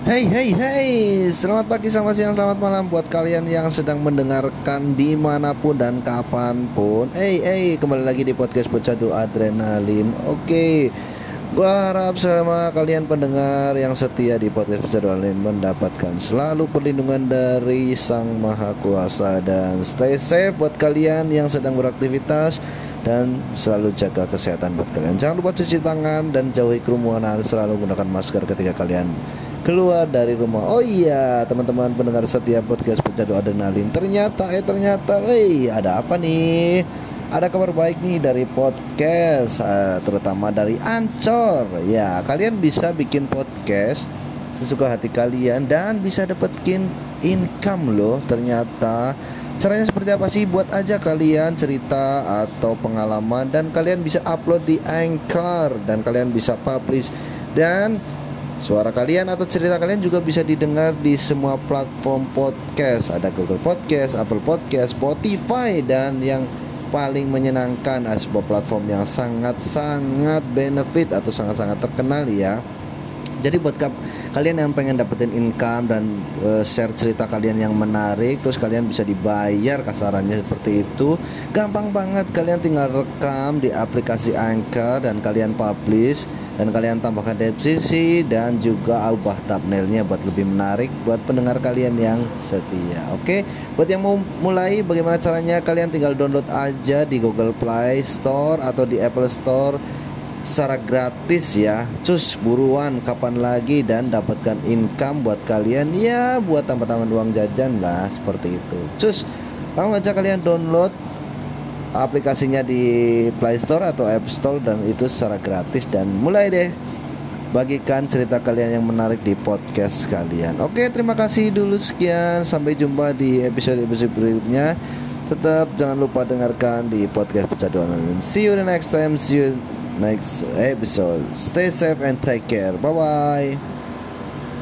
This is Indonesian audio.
Hey hey hey. Selamat pagi, selamat siang, selamat malam Buat kalian yang sedang mendengarkan Di mana pun dan kapan pun. Hey hey kembali lagi di podcast Pecadu Adrenalin. Oke Gua harap sama kalian pendengar yang setia di podcast Pecadu Adrenalin Mendapatkan selalu perlindungan dari Sang Maha Kuasa. Dan stay safe buat kalian yang sedang beraktivitas dan selalu jaga kesehatan buat kalian. Jangan lupa cuci tangan dan jauhi kerumunan. Selalu gunakan masker ketika kalian keluar dari rumah. Oh iya, teman-teman pendengar setia podcast Pecandu Adrenalin. Ternyata eh ternyata, eh ada apa nih? Ada kabar baik nih dari podcast, eh, terutama dari Ancor. Ya, kalian bisa bikin podcast sesuka hati kalian dan bisa dapetin income loh. Ternyata caranya seperti apa sih? Buat aja kalian cerita atau pengalaman dan kalian bisa upload di Anchor dan kalian bisa publish dan Suara kalian atau cerita kalian juga bisa didengar di semua platform podcast. Ada Google Podcast, Apple Podcast, Spotify dan yang paling menyenangkan ada sebuah platform yang sangat-sangat benefit atau sangat-sangat terkenal ya. Jadi buat kalian yang pengen dapetin income dan uh, share cerita kalian yang menarik, terus kalian bisa dibayar kasarannya seperti itu, gampang banget. Kalian tinggal rekam di aplikasi Anchor dan kalian publish dan kalian tambahkan deskripsi dan juga ubah thumbnailnya buat lebih menarik buat pendengar kalian yang setia. Oke, buat yang mau mulai bagaimana caranya kalian tinggal download aja di Google Play Store atau di Apple Store secara gratis ya. Cus buruan kapan lagi dan dapatkan income buat kalian ya buat tambah-tambah uang jajan lah seperti itu. Cus, langsung aja kalian download aplikasinya di Play Store atau App Store dan itu secara gratis dan mulai deh bagikan cerita kalian yang menarik di podcast kalian. Oke, terima kasih dulu sekian. Sampai jumpa di episode-episode berikutnya. Tetap jangan lupa dengarkan di podcast Pecaduan See you the next time. See you next episode. Stay safe and take care. Bye bye.